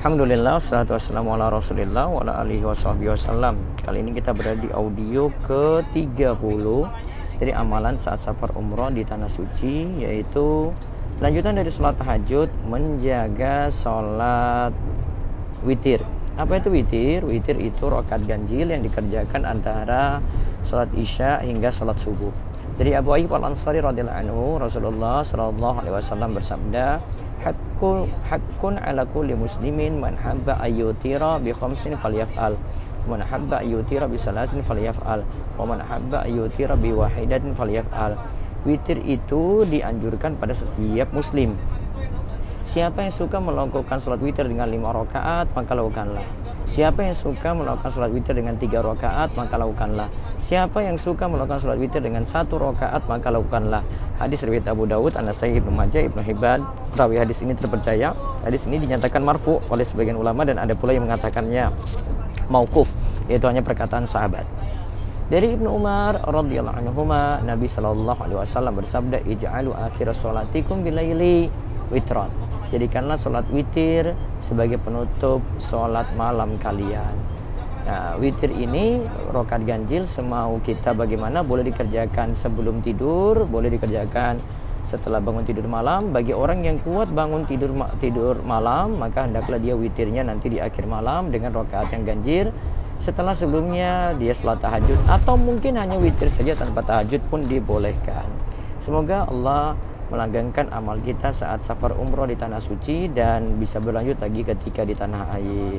Alhamdulillah, wassalatu wassalamu ala rasulillah wa ala alihi wa wasallam Kali ini kita berada di audio ke-30 Dari amalan saat safar umroh di Tanah Suci Yaitu lanjutan dari sholat tahajud Menjaga sholat witir. Apa itu witir? Witir itu rokat ganjil yang dikerjakan antara sholat isya hingga sholat subuh dari Abu Ayyub Al Ansari radhiyallahu anhu Rasulullah sallallahu alaihi wasallam bersabda hakku hakkun ala kulli muslimin man habba ayyutira bi khamsin falyaf'al man habba ayyutira bi salasin falyaf'al wa man habba ayyutira bi wahidatin falyaf'al. Witir itu dianjurkan pada setiap muslim Siapa yang suka melakukan sholat witir dengan lima rakaat maka lakukanlah. Siapa yang suka melakukan sholat witir dengan tiga rakaat maka lakukanlah. Siapa yang suka melakukan sholat witir dengan satu rakaat maka lakukanlah. Hadis riwayat Abu Dawud, An-Nasai, Ibnu Majah, Ibnu Hibban. Rawi hadis ini terpercaya. Hadis ini dinyatakan marfu oleh sebagian ulama dan ada pula yang mengatakannya maukuf, yaitu hanya perkataan sahabat. Dari Ibnu Umar radhiyallahu anhu, Nabi sallallahu alaihi wasallam bersabda, "Ij'alu akhir sholatikum bilaili witran." Jadikanlah sholat witir sebagai penutup sholat malam kalian. Nah, witir ini rokat ganjil semau kita bagaimana boleh dikerjakan sebelum tidur, boleh dikerjakan setelah bangun tidur malam. Bagi orang yang kuat bangun tidur tidur malam, maka hendaklah dia witirnya nanti di akhir malam dengan rokaat yang ganjil. Setelah sebelumnya dia sholat tahajud atau mungkin hanya witir saja tanpa tahajud pun dibolehkan. Semoga Allah melanggengkan amal kita saat safar umroh di tanah suci dan bisa berlanjut lagi ketika di tanah air.